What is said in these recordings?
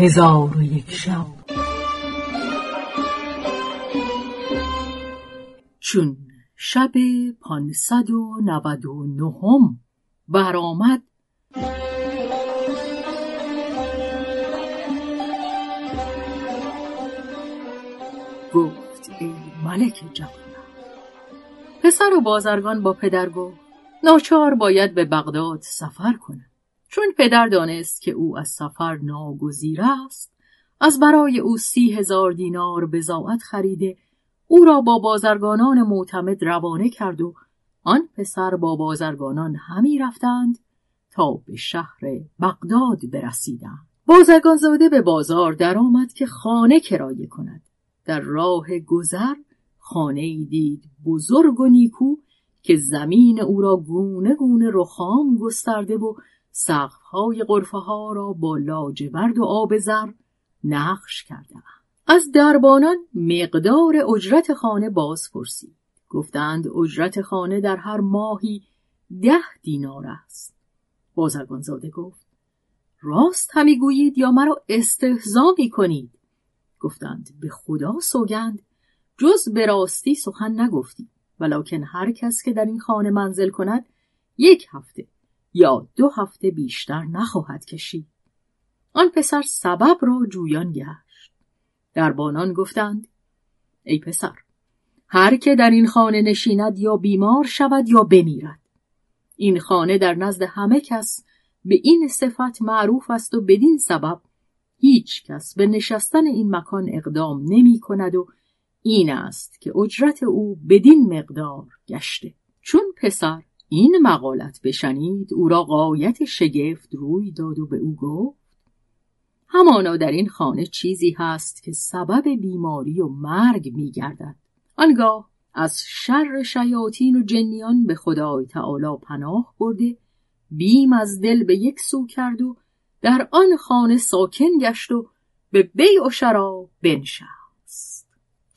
هزار و یک شب. چون شب پانصد و نود و نهم برآمد گفت ای ملک جوان پسر و بازرگان با پدر گفت ناچار باید به بغداد سفر کنم. چون پدر دانست که او از سفر ناگزیر است از برای او سی هزار دینار بزاعت خریده او را با بازرگانان معتمد روانه کرد و آن پسر با بازرگانان همی رفتند تا به شهر بغداد برسیدند. بازرگان زاده به بازار درآمد که خانه کرایه کند. در راه گذر خانه ای دید بزرگ و نیکو که زمین او را گونه گونه رخام گسترده و سقفهای غرفه ها را با لاجورد و آب زر نقش کرده از دربانان مقدار اجرت خانه باز پرسید گفتند اجرت خانه در هر ماهی ده دینار است. بازرگان زاده گفت راست همی گویید یا مرا استهزا می کنید؟ گفتند به خدا سوگند جز به راستی سخن نگفتی ولکن هر کس که در این خانه منزل کند یک هفته یا دو هفته بیشتر نخواهد کشید. آن پسر سبب را جویان گشت. دربانان گفتند ای پسر هر که در این خانه نشیند یا بیمار شود یا بمیرد. این خانه در نزد همه کس به این صفت معروف است و بدین سبب هیچ کس به نشستن این مکان اقدام نمی کند و این است که اجرت او بدین مقدار گشته. چون پسر این مقالت بشنید او را قایت شگفت روی داد و به او گفت همانا در این خانه چیزی هست که سبب بیماری و مرگ می گردد. آنگاه از شر شیاطین و جنیان به خدای تعالی پناه برده بیم از دل به یک سو کرد و در آن خانه ساکن گشت و به بیع و شراب بنشست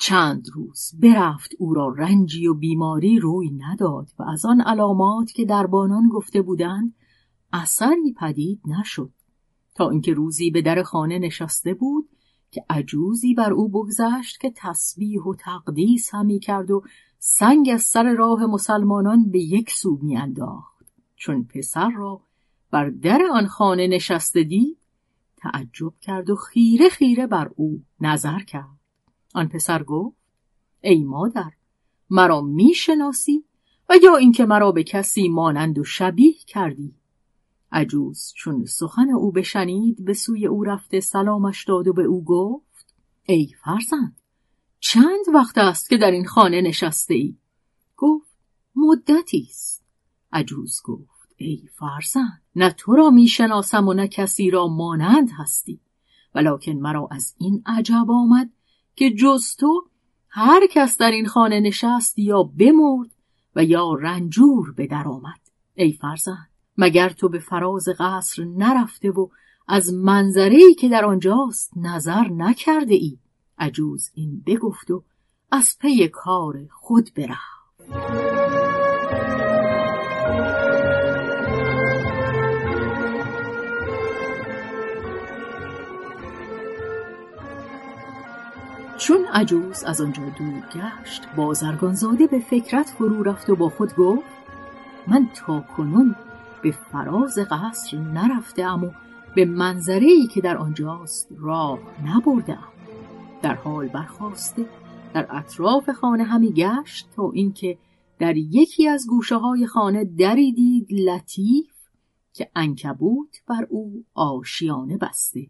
چند روز برفت او را رنجی و بیماری روی نداد و از آن علامات که دربانان گفته بودند اثری پدید نشد. تا اینکه روزی به در خانه نشسته بود که عجوزی بر او بگذشت که تسبیح و تقدیس همی کرد و سنگ از سر راه مسلمانان به یک سو میانداخت چون پسر را بر در آن خانه نشسته دید تعجب کرد و خیره خیره بر او نظر کرد. آن پسر گفت ای مادر مرا می‌شناسی و یا اینکه مرا به کسی مانند و شبیه کردی عجوز چون سخن او بشنید به سوی او رفته سلامش داد و به او گفت ای فرزند چند وقت است که در این خانه نشسته ای؟ گفت مدتی است عجوز گفت ای فرزند نه تو را می‌شناسم و نه کسی را مانند هستی ولکن مرا از این عجب آمد که جز تو هر کس در این خانه نشست یا بمرد و یا رنجور به در آمد. ای فرزند مگر تو به فراز قصر نرفته و از منظری که در آنجاست نظر نکرده ای؟ عجوز این بگفت و از پی کار خود برفت. چون عجوز از آنجا دور گشت بازرگانزاده به فکرت فرو رفت و با خود گفت من تا کنون به فراز قصر نرفتم و به منظره ای که در آنجاست راه نبردم. در حال برخواسته در اطراف خانه همی گشت تا اینکه در یکی از گوشه های خانه دری دید لطیف که انکبوت بر او آشیانه بسته.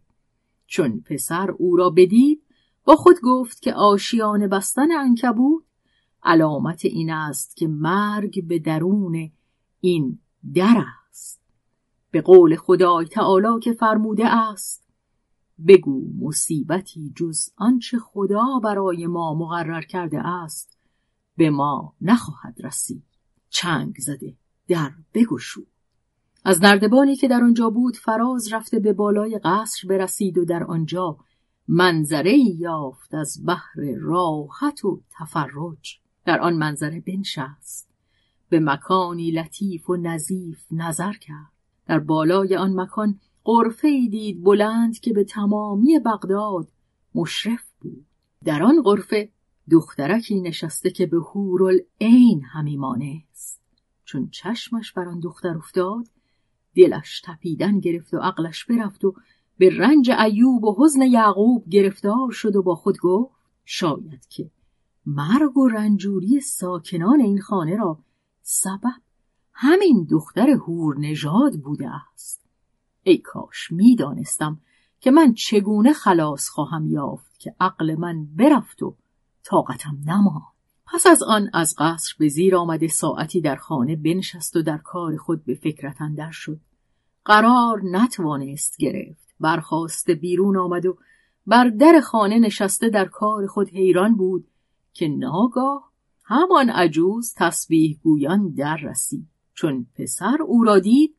چون پسر او را بدید با خود گفت که آشیانه بستن انکبوت علامت این است که مرگ به درون این در است. به قول خدای تعالی که فرموده است بگو مصیبتی جز آنچه خدا برای ما مقرر کرده است به ما نخواهد رسید. چنگ زده در بگشود از نردبانی که در آنجا بود فراز رفته به بالای قصر برسید و در آنجا منظره یافت از بحر راحت و تفرج. در آن منظره بنشست. به مکانی لطیف و نظیف نظر کرد. در بالای آن مکان قرفه دید بلند که به تمامی بغداد مشرف بود. در آن قرفه دخترکی نشسته که به هورالعین همی مانست. چون چشمش بر آن دختر افتاد دلش تپیدن گرفت و عقلش برفت و به رنج ایوب و حزن یعقوب گرفتار شد و با خود گفت شاید که مرگ و رنجوری ساکنان این خانه را سبب همین دختر هور نژاد بوده است. ای کاش می‌دانستم که من چگونه خلاص خواهم یافت که عقل من برفت و طاقتم نماند. پس از آن از قصر به زیر آمده ساعتی در خانه بنشست و در کار خود به فکرت اندر شد. قرار نتوانست گرفت. برخواست بیرون آمد و بر در خانه نشسته در کار خود حیران بود که ناگاه همان عجوز تسبیح گویان در رسید. چون پسر او را دید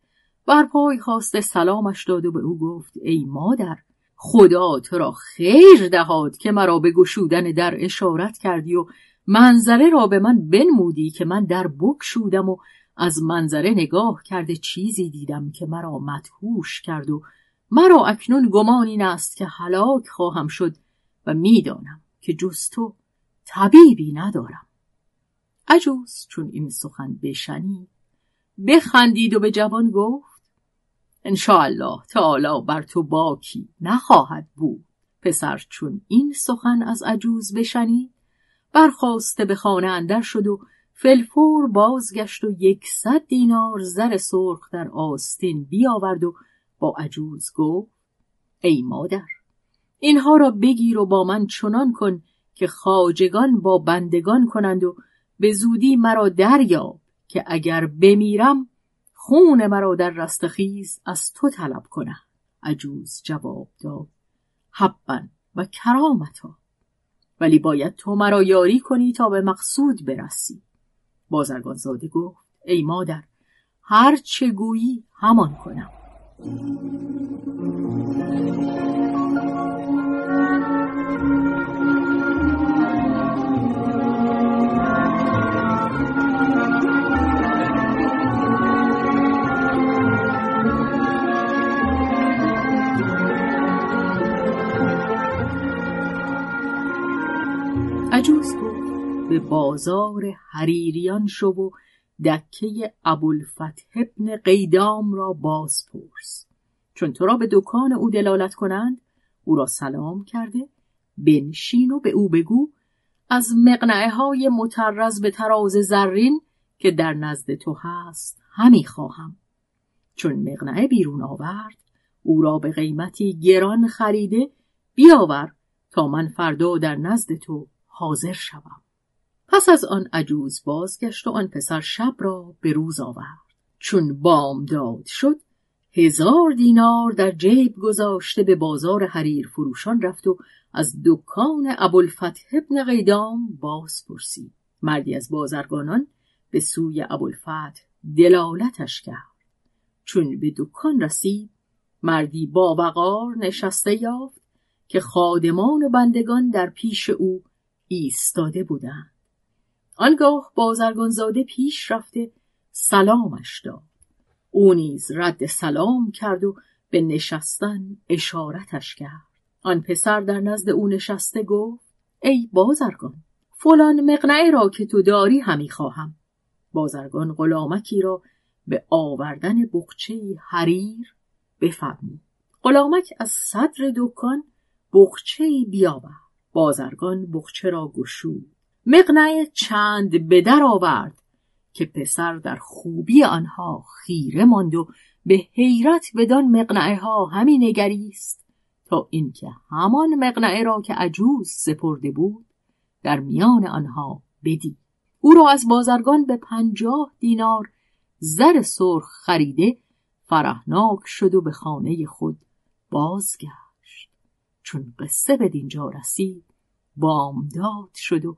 بر پای خواسته سلامش داد و به او گفت ای مادر خدا تو را خیر دهاد که مرا به گشودن در اشارت کردی و منظره را به من بنمودی که من در بکشودم و از منظره نگاه کرده چیزی دیدم که مرا مدهوش کرد و مرا اکنون گمان این است که هلاک خواهم شد و می‌دانم که جز تو طبیبی ندارم. عجوز چون این سخن بشنید بخندید و به جوان گفت انشاءالله تعالی بر تو باکی نخواهد بود. پسر چون این سخن از عجوز بشنید برخواسته به خانه اندر شد و فلفور بازگشت و یکصد دینار زر سرخ در آستین بیاورد و با عجوز گفت ای مادر اینها را بگیر و با من چنان کن که خاجگان با بندگان کنند و به زودی مرا دریاب که اگر بمیرم خون مرا در رستخیز از تو طلب کنم عجوز جواب داد حبا و کرامتا ولی باید تو مرا یاری کنی تا به مقصود برسی. بازرگان زاده گفت ای مادر هر چه گویی همان کنم. عجوز گفت به بازار حریریان شو و دکه ابوالفتح ابن قیدام را باز پرس چون تو را به دکان او دلالت کنند او را سلام کرده بنشین و به او بگو از مقنعه های مترز به تراز زرین که در نزد تو هست همی خواهم. چون مقنعه بیرون آورد او را به قیمتی گران خریده بیاور تا من فردا در نزد تو حاضر شوم. پس از آن عجوز بازگشت و آن پسر شب را به روز آورد. چون بامداد شد هزار دینار در جیب گذاشته به بازار حریر فروشان رفت و از دکان ابوالفتح ابن قیدام باز پرسید مردی از بازرگانان به سوی ابوالفتح دلالتش کرد. چون به دکان رسید مردی با وقار نشسته یافت که خادمان و بندگان در پیش او ایستاده بودند. آنگاه بازرگانزاده پیش رفته سلامش داد. او نیز رد سلام کرد و به نشستن اشارتش کرد. آن پسر در نزد او نشسته گفت ای بازرگان فلان مقنعه را که تو داری همی خواهم. بازرگان غلامکی را به آوردن بخچه حریر بفرمود. غلامک از صدر دکان بخچه بیاورد. بازرگان بخچه را گشود. مقنعه چند به در آورد که پسر در خوبی آنها خیره ماند و به حیرت بدان مقنعه ها همی نگریست تا اینکه همان مقنعه را که عجوز سپرده بود در میان آنها بدید. او را از بازرگان به پنجاه دینار زر سرخ خریده فرهناک شد و به خانه خود بازگشت. چون قصه به دینجا رسید بامداد شد و